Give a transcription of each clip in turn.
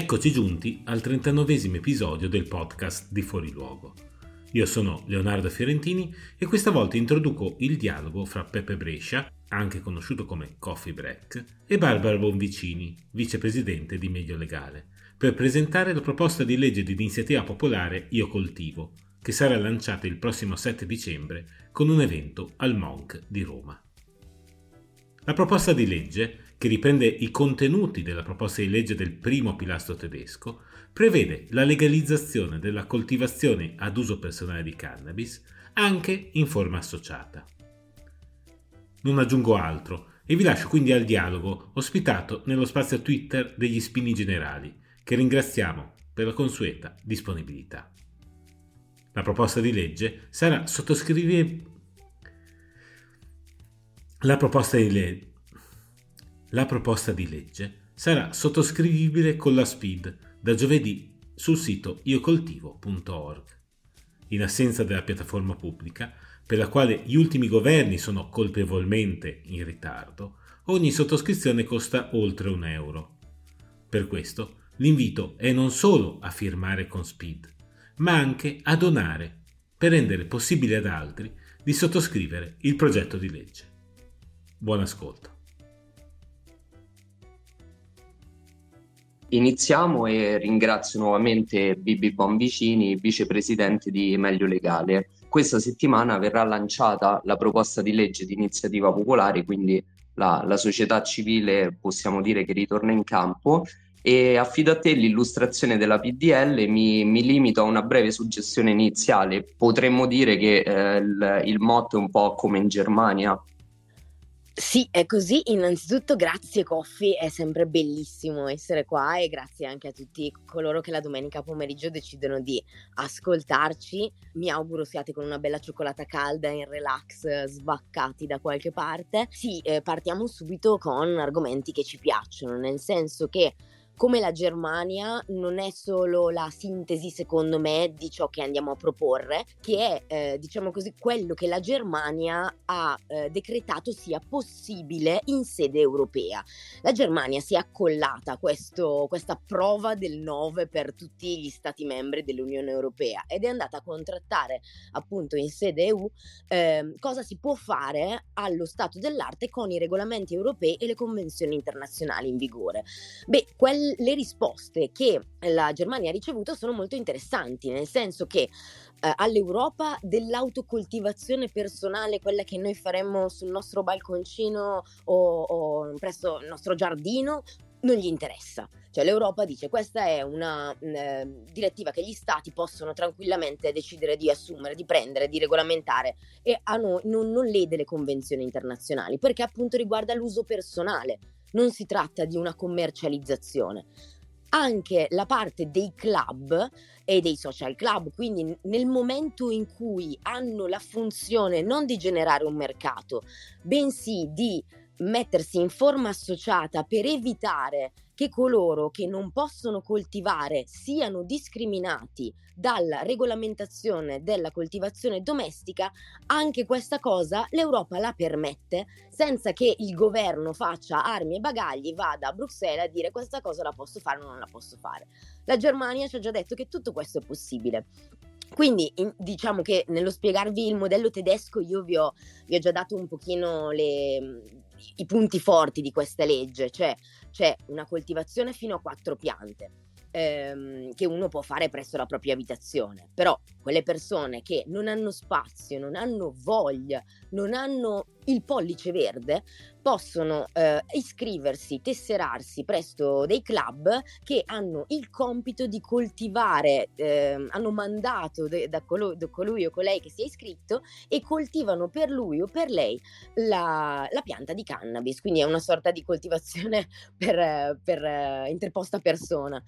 Eccoci giunti al 39 episodio del podcast di Fuori Luogo. Io sono Leonardo Fiorentini e questa volta introduco il dialogo fra Peppe Brescia, anche conosciuto come Coffee Break, e Barbara Bonvicini, vicepresidente di Medio Legale, per presentare la proposta di legge di iniziativa popolare Io Coltivo, che sarà lanciata il prossimo 7 dicembre con un evento al Monk di Roma. La proposta di legge che riprende i contenuti della proposta di legge del primo pilastro tedesco, prevede la legalizzazione della coltivazione ad uso personale di cannabis anche in forma associata. Non aggiungo altro e vi lascio quindi al dialogo ospitato nello spazio Twitter degli Spini Generali, che ringraziamo per la consueta disponibilità. La proposta di legge sarà sottoscrivibile. La proposta di legge la proposta di legge sarà sottoscrivibile con la SPID da giovedì sul sito iocoltivo.org. In assenza della piattaforma pubblica, per la quale gli ultimi governi sono colpevolmente in ritardo, ogni sottoscrizione costa oltre un euro. Per questo l'invito è non solo a firmare con SPID, ma anche a donare per rendere possibile ad altri di sottoscrivere il progetto di legge. Buon ascolto. Iniziamo e ringrazio nuovamente Bibi Bonvicini, vicepresidente di Meglio Legale. Questa settimana verrà lanciata la proposta di legge di iniziativa popolare, quindi la, la società civile possiamo dire che ritorna in campo e affido a te l'illustrazione della PDL, mi, mi, limito a una breve suggestione iniziale. Potremmo dire che eh, il, il motto è un po' come in Germania, sì, è così. Innanzitutto grazie Coffi, è sempre bellissimo essere qua e grazie anche a tutti coloro che la domenica pomeriggio decidono di ascoltarci. Mi auguro siate con una bella cioccolata calda in relax, svaccati da qualche parte. Sì, eh, partiamo subito con argomenti che ci piacciono, nel senso che come la Germania non è solo la sintesi, secondo me, di ciò che andiamo a proporre, che è, eh, diciamo così, quello che la Germania ha eh, decretato sia possibile in sede europea. La Germania si è accollata a questo, questa prova del 9 per tutti gli stati membri dell'Unione Europea ed è andata a contrattare appunto in sede EU eh, cosa si può fare allo stato dell'arte con i regolamenti europei e le convenzioni internazionali in vigore. Beh, le risposte che la Germania ha ricevuto sono molto interessanti, nel senso che eh, all'Europa dell'autocoltivazione personale, quella che noi faremmo sul nostro balconcino o, o presso il nostro giardino, non gli interessa. Cioè l'Europa dice questa è una eh, direttiva che gli stati possono tranquillamente decidere di assumere, di prendere, di regolamentare e no, non, non lede le convenzioni internazionali perché appunto riguarda l'uso personale non si tratta di una commercializzazione. Anche la parte dei club e dei social club, quindi nel momento in cui hanno la funzione non di generare un mercato, bensì di mettersi in forma associata per evitare che coloro che non possono coltivare siano discriminati dalla regolamentazione della coltivazione domestica, anche questa cosa l'Europa la permette senza che il governo faccia armi e bagagli, vada a Bruxelles a dire questa cosa la posso fare o non la posso fare. La Germania ci ha già detto che tutto questo è possibile. Quindi in, diciamo che nello spiegarvi il modello tedesco io vi ho, vi ho già dato un pochino le, i punti forti di questa legge, cioè c'è una coltivazione fino a quattro piante ehm, che uno può fare presso la propria abitazione, però quelle persone che non hanno spazio, non hanno voglia, non hanno il pollice verde possono eh, iscriversi, tesserarsi presso dei club che hanno il compito di coltivare, eh, hanno mandato de- da, colo- da, colui o colei che si è iscritto e coltivano per lui o per lei la, la pianta di cannabis, quindi è una sorta di coltivazione per, per uh, interposta persona.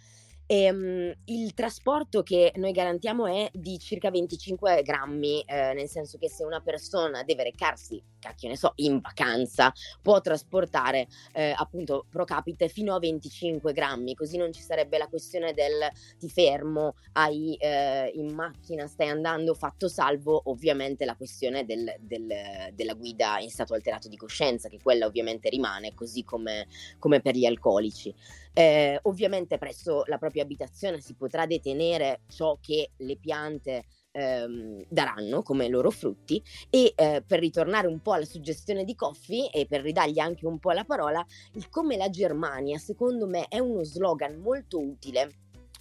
E, um, il trasporto che noi garantiamo è di circa 25 grammi, eh, nel senso che se una persona deve recarsi, cacchio ne so, in vacanza, può trasportare eh, appunto pro capite fino a 25 grammi, così non ci sarebbe la questione del ti fermo, hai eh, in macchina, stai andando, fatto salvo ovviamente la questione del, del, della guida in stato alterato di coscienza, che quella ovviamente rimane, così come, come per gli alcolici. Eh, ovviamente presso la propria abitazione si potrà detenere ciò che le piante ehm, daranno come loro frutti e eh, per ritornare un po' alla suggestione di Coffee e per ridargli anche un po' la parola, il come la Germania secondo me è uno slogan molto utile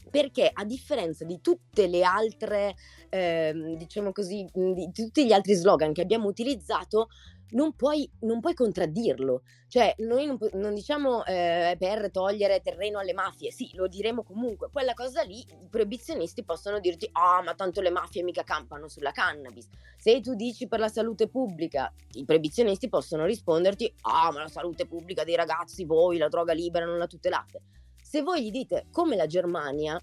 perché a differenza di tutte le altre, eh, diciamo così, di tutti gli altri slogan che abbiamo utilizzato, non puoi, non puoi contraddirlo. Cioè, noi non, non diciamo eh, per togliere terreno alle mafie, sì, lo diremo comunque. Quella cosa lì, i proibizionisti possono dirti, ah, oh, ma tanto le mafie mica campano sulla cannabis. Se tu dici per la salute pubblica, i proibizionisti possono risponderti, ah, oh, ma la salute pubblica dei ragazzi, voi la droga libera non la tutelate. Se voi gli dite come la Germania,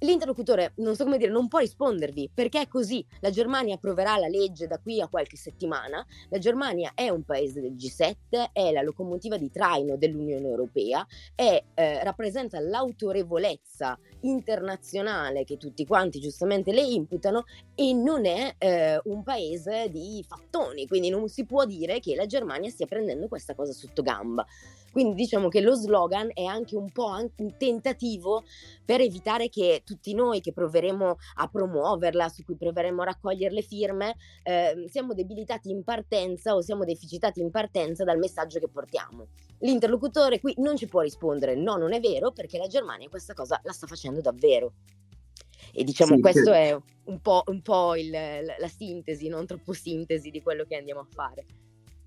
L'interlocutore, non so come dire, non può rispondervi perché è così. La Germania approverà la legge da qui a qualche settimana. La Germania è un paese del G7, è la locomotiva di traino dell'Unione Europea, è, eh, rappresenta l'autorevolezza internazionale che tutti quanti giustamente le imputano e non è eh, un paese di fattoni, quindi non si può dire che la Germania stia prendendo questa cosa sotto gamba. Quindi diciamo che lo slogan è anche un po' un tentativo per evitare che tutti noi che proveremo a promuoverla, su cui proveremo a raccogliere le firme, eh, siamo debilitati in partenza o siamo deficitati in partenza dal messaggio che portiamo. L'interlocutore qui non ci può rispondere no, non è vero, perché la Germania questa cosa la sta facendo davvero. E diciamo sì, questo è un po', un po il, la, la sintesi, non troppo sintesi di quello che andiamo a fare.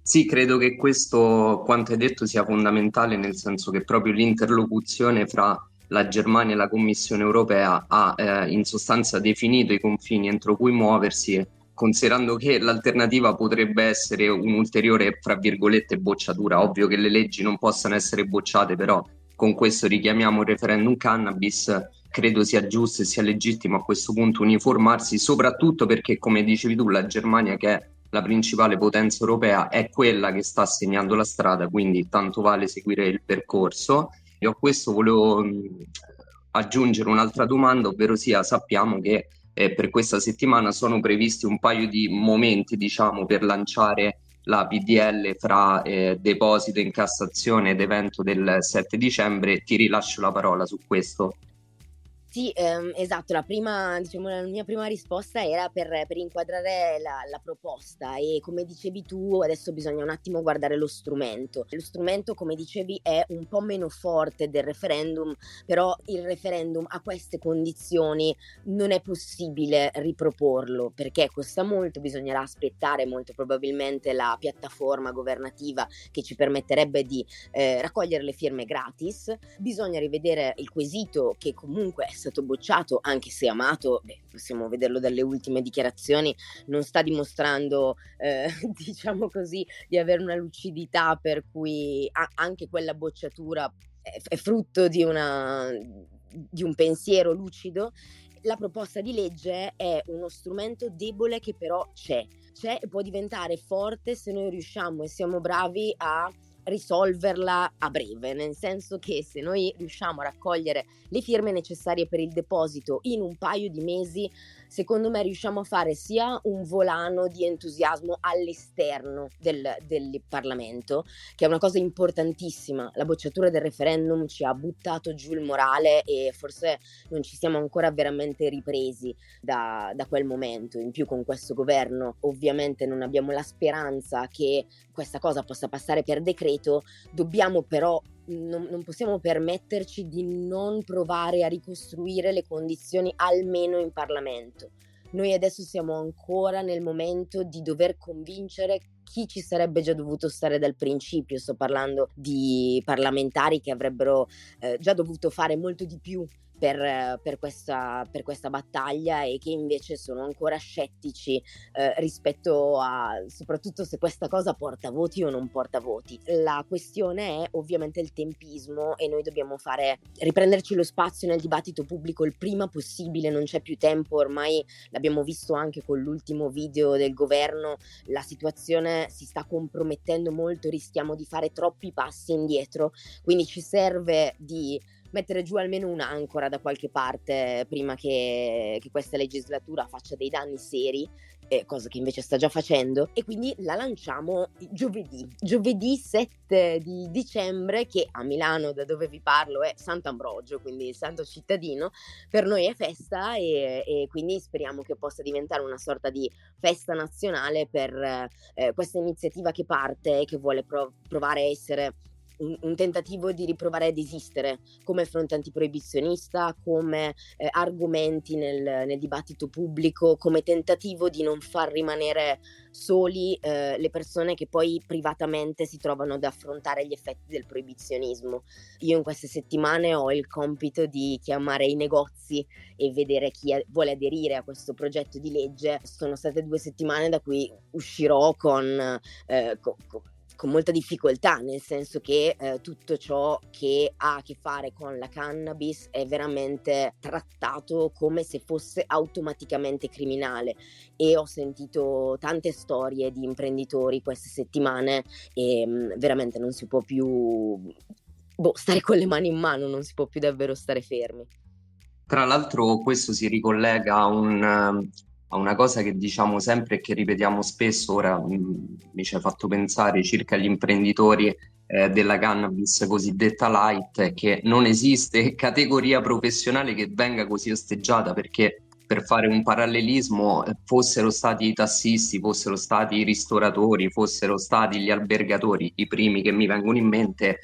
Sì, credo che questo, quanto hai detto, sia fondamentale, nel senso che proprio l'interlocuzione fra la Germania e la Commissione europea ha eh, in sostanza definito i confini entro cui muoversi, considerando che l'alternativa potrebbe essere un'ulteriore, fra virgolette, bocciatura. Ovvio che le leggi non possano essere bocciate, però con questo richiamiamo il referendum cannabis. Credo sia giusto e sia legittimo a questo punto uniformarsi, soprattutto perché, come dicevi tu, la Germania che è la principale potenza europea è quella che sta segnando la strada, quindi tanto vale seguire il percorso. E a questo volevo mh, aggiungere un'altra domanda, ovvero sia sappiamo che eh, per questa settimana sono previsti un paio di momenti, diciamo, per lanciare la PDL fra eh, deposito in Cassazione ed evento del 7 dicembre. Ti rilascio la parola su questo. Sì, ehm, esatto, la, prima, diciamo, la mia prima risposta era per, per inquadrare la, la, proposta e come dicevi tu adesso bisogna un attimo guardare lo strumento. Lo strumento come dicevi è un po' meno forte del referendum, però il referendum a queste condizioni non è possibile riproporlo perché costa molto, bisognerà aspettare molto probabilmente la piattaforma governativa che ci permetterebbe di eh, raccogliere le firme gratis, bisogna rivedere il quesito che comunque è stato bocciato, anche se Amato, beh, possiamo vederlo dalle ultime dichiarazioni, non sta dimostrando, eh, diciamo così, di avere una lucidità per cui anche quella bocciatura è, frutto di, una, di un pensiero lucido. La proposta di legge è uno strumento debole che però c'è, c'è e può diventare forte se noi riusciamo e siamo bravi a risolverla a breve, nel senso che se noi riusciamo a raccogliere le firme necessarie per il deposito in un paio di mesi, secondo me riusciamo a fare sia un volano di entusiasmo all'esterno del, del Parlamento, che è una cosa importantissima. La bocciatura del referendum ci ha buttato giù il morale e forse non ci siamo ancora veramente ripresi da, da quel momento. In più con questo governo ovviamente non abbiamo la speranza che questa cosa possa passare per decreto, dobbiamo però non, non, possiamo permetterci di non provare a ricostruire le condizioni almeno in Parlamento. Noi adesso siamo ancora nel momento di dover convincere chi ci sarebbe già dovuto stare dal principio, sto parlando di parlamentari che avrebbero eh, già dovuto fare molto di più per, per, questa, per, questa, battaglia e che invece sono ancora scettici eh, rispetto a soprattutto se questa cosa porta voti o non porta voti. La questione è ovviamente il tempismo e noi dobbiamo fare riprenderci lo spazio nel dibattito pubblico il prima possibile, non c'è più tempo, ormai l'abbiamo visto anche con l'ultimo video del governo, la situazione si sta compromettendo molto, rischiamo di fare troppi passi indietro, quindi ci serve di mettere giù almeno un'ancora da qualche parte prima che, che questa legislatura faccia dei danni seri, eh, cosa che invece sta già facendo, e quindi la lanciamo giovedì, giovedì 7 di dicembre, che a Milano, da dove vi parlo, è Sant'Ambrogio, quindi il santo cittadino, per noi è festa e, e quindi speriamo che possa diventare una sorta di festa nazionale per eh, questa iniziativa che parte e che vuole prov- provare a essere un, un, tentativo di riprovare ad esistere come fronte antiproibizionista, come eh, argomenti nel, nel, dibattito pubblico, come tentativo di non far rimanere soli eh, le persone che poi privatamente si trovano ad affrontare gli effetti del proibizionismo. Io in queste settimane ho il compito di chiamare i negozi e vedere chi vuole aderire a questo progetto di legge. Sono state due settimane da cui uscirò con, eh, con, con molta difficoltà, nel senso che eh, tutto ciò che ha a che fare con la cannabis è veramente trattato come se fosse automaticamente criminale e ho sentito tante storie di imprenditori queste settimane e mh, mm, veramente non si può più boh, stare con le mani in mano, non si può più davvero stare fermi. Tra l'altro questo si ricollega a un a una cosa che diciamo sempre e che ripetiamo spesso, ora mh, mm, mi ci hai fatto pensare circa gli imprenditori eh, della cannabis cosiddetta light, che non esiste categoria professionale che venga così osteggiata perché per fare un parallelismo eh, fossero stati i tassisti, fossero stati i ristoratori, fossero stati gli albergatori, i primi che mi vengono in mente,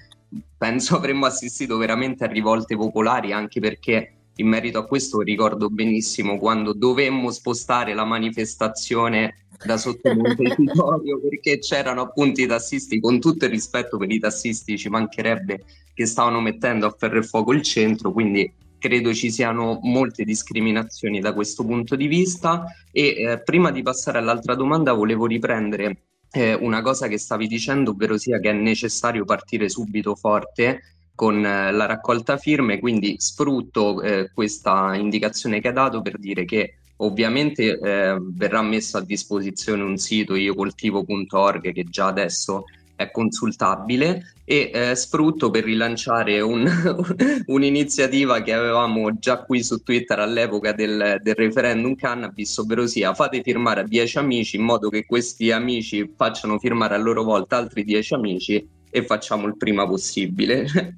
penso avremmo assistito veramente a rivolte popolari anche perché in merito a questo ricordo benissimo quando dovemmo spostare la manifestazione da sotto Montecitorio perché c'erano appunto i tassisti, con tutto il rispetto per i tassisti, ci mancherebbe che stavano mettendo a ferro e fuoco il centro, quindi credo ci siano molte discriminazioni da questo punto di vista. E eh, prima di passare all'altra domanda volevo riprendere eh, una cosa che stavi dicendo, ovvero sia che è necessario partire subito forte con eh, la raccolta firme, quindi sfrutto eh, questa indicazione che ha dato per dire che ovviamente eh, verrà messo a disposizione un sito iocoltivo.org che già adesso è consultabile e eh, sfrutto per rilanciare un, un'iniziativa che avevamo già qui su Twitter all'epoca del, del, referendum cannabis, ovvero sia fate firmare a 10 amici in modo che questi amici facciano firmare a loro volta altri 10 amici e facciamo il prima possibile.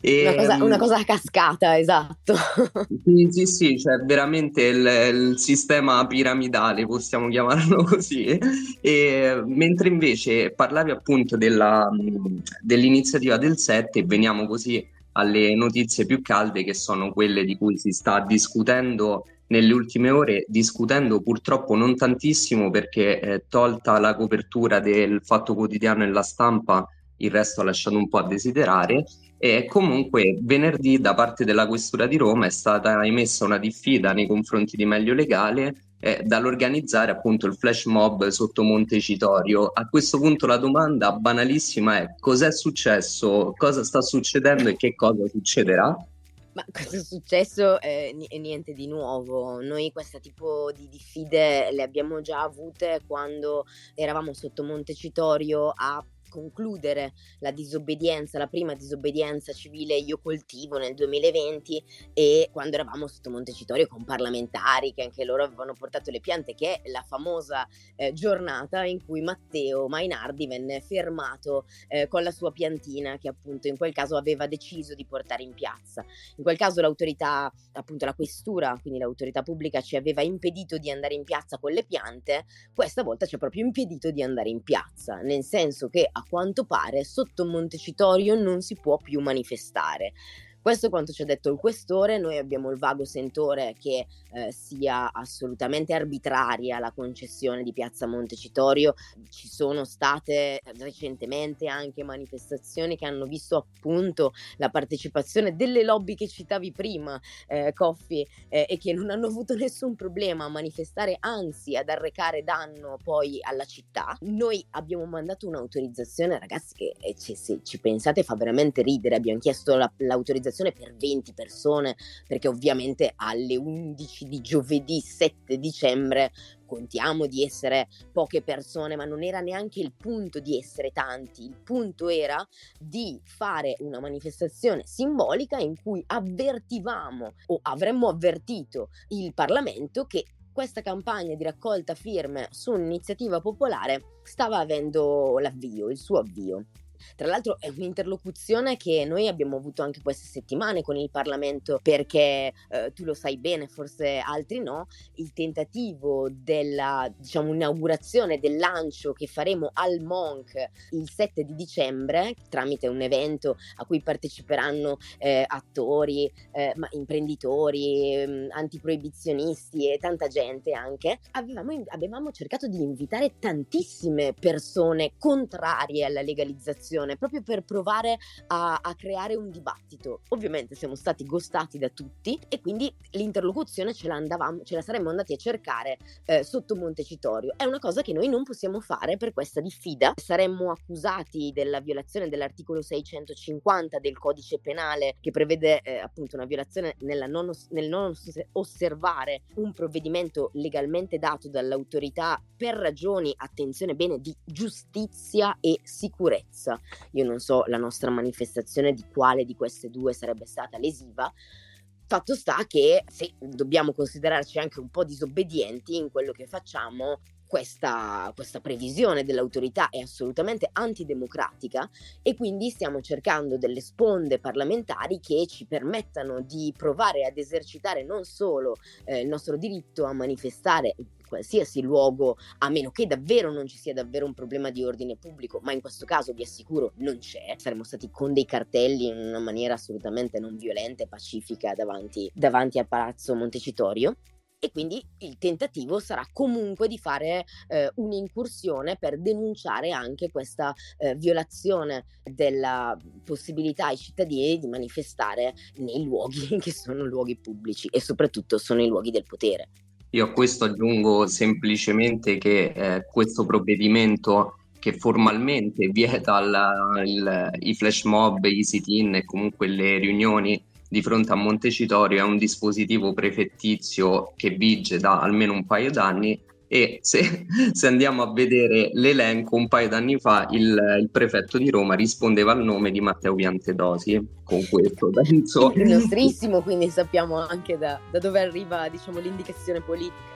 e, una, cosa, una, cosa, a cascata, esatto. Sì, sì, sì, cioè veramente il, il sistema piramidale, possiamo chiamarlo così. E, mentre invece parlavi appunto della, dell'iniziativa del 7 e veniamo così alle notizie più calde che sono quelle di cui si sta discutendo nelle ultime ore, discutendo purtroppo non tantissimo perché eh, tolta la copertura del fatto quotidiano e la stampa il resto ha lasciato un po' a desiderare. E comunque venerdì da parte della Questura di Roma è stata emessa una diffida nei confronti di Meglio Legale eh, dall'organizzare appunto il flash mob sotto Montecitorio. A questo punto la domanda banalissima è cos'è successo, cosa sta succedendo e che cosa succederà? Ma cosa è successo? Eh, niente di nuovo. Noi questo tipo di diffide le abbiamo già avute quando eravamo sotto Montecitorio a concludere la disobbedienza, la prima disobbedienza civile io coltivo nel 2020 e quando eravamo sotto Montecitorio con parlamentari che anche loro avevano portato le piante, che è la famosa eh, giornata in cui Matteo Mainardi venne fermato eh, con la sua piantina che appunto in quel caso aveva deciso di portare in piazza. In quel caso l'autorità, appunto la questura, quindi l'autorità pubblica ci aveva impedito di andare in piazza con le piante, questa volta ci ha proprio impedito di andare in piazza, nel senso che a quanto pare sotto Montecitorio non si può più manifestare. Questo è quanto ci ha detto il questore, noi abbiamo il vago sentore che eh, sia assolutamente arbitraria la concessione di Piazza Montecitorio, ci sono state recentemente anche manifestazioni che hanno visto appunto la partecipazione delle lobby che citavi prima, eh, Coffi, eh, e che non hanno avuto nessun problema a manifestare, anzi ad arrecare danno poi alla città. Noi abbiamo mandato un'autorizzazione, ragazzi, che eh, se ci pensate fa veramente ridere, abbiamo chiesto la, l'autorizzazione per 20 persone, perché ovviamente alle 11 di giovedì 7 dicembre contiamo di essere poche persone, ma non era neanche il punto di essere tanti, il punto era di fare una manifestazione simbolica in cui avvertivamo o avremmo avvertito il Parlamento che questa campagna di raccolta firme su un'iniziativa popolare stava avendo l'avvio, il suo avvio. Tra l'altro è un'interlocuzione che noi abbiamo avuto anche queste settimane con il Parlamento perché eh, tu lo sai bene, forse altri no, il tentativo della diciamo inaugurazione del lancio che faremo al Monk il 7 di dicembre tramite un evento a cui parteciperanno eh, attori, eh, imprenditori, eh, antiproibizionisti e tanta gente anche, avevamo, avevamo cercato di invitare tantissime persone contrarie alla legalizzazione discussione proprio per provare a, a, creare un dibattito. Ovviamente siamo stati gostati da tutti e quindi l'interlocuzione ce ce la saremmo andati a cercare eh, sotto Montecitorio. È una cosa che noi non possiamo fare per questa diffida. Saremmo accusati della violazione dell'articolo 650 del codice penale che prevede eh, appunto una violazione non os- nel non osservare un provvedimento legalmente dato dall'autorità per ragioni, attenzione bene, di giustizia e sicurezza. Io non so la nostra manifestazione di quale di queste due sarebbe stata lesiva. Fatto sta che se dobbiamo considerarci anche un po' disobbedienti in quello che facciamo, questa, questa, previsione dell'autorità è assolutamente antidemocratica e quindi stiamo cercando delle sponde parlamentari che ci permettano di provare ad esercitare non solo eh, il nostro diritto a manifestare qualsiasi luogo, a meno che davvero non ci sia davvero un problema di ordine pubblico, ma in questo caso vi assicuro non c'è. Saremmo stati con dei cartelli in una maniera assolutamente non violenta e pacifica davanti, davanti al Palazzo Montecitorio e quindi il tentativo sarà comunque di fare eh, un'incursione per denunciare anche questa eh, violazione della possibilità ai cittadini di manifestare nei luoghi che sono luoghi pubblici e soprattutto sono i luoghi del potere. Io a questo aggiungo semplicemente che eh, questo provvedimento che formalmente vieta la, il, i flash mob, i sit-in e comunque le riunioni di fronte a Montecitorio è un dispositivo prefettizio che vige da almeno un paio d'anni e se, se, andiamo a vedere l'elenco un paio d'anni fa il, il, prefetto di Roma rispondeva al nome di Matteo Piantedosi con questo penso. Il nostrissimo quindi sappiamo anche da, da dove arriva diciamo l'indicazione politica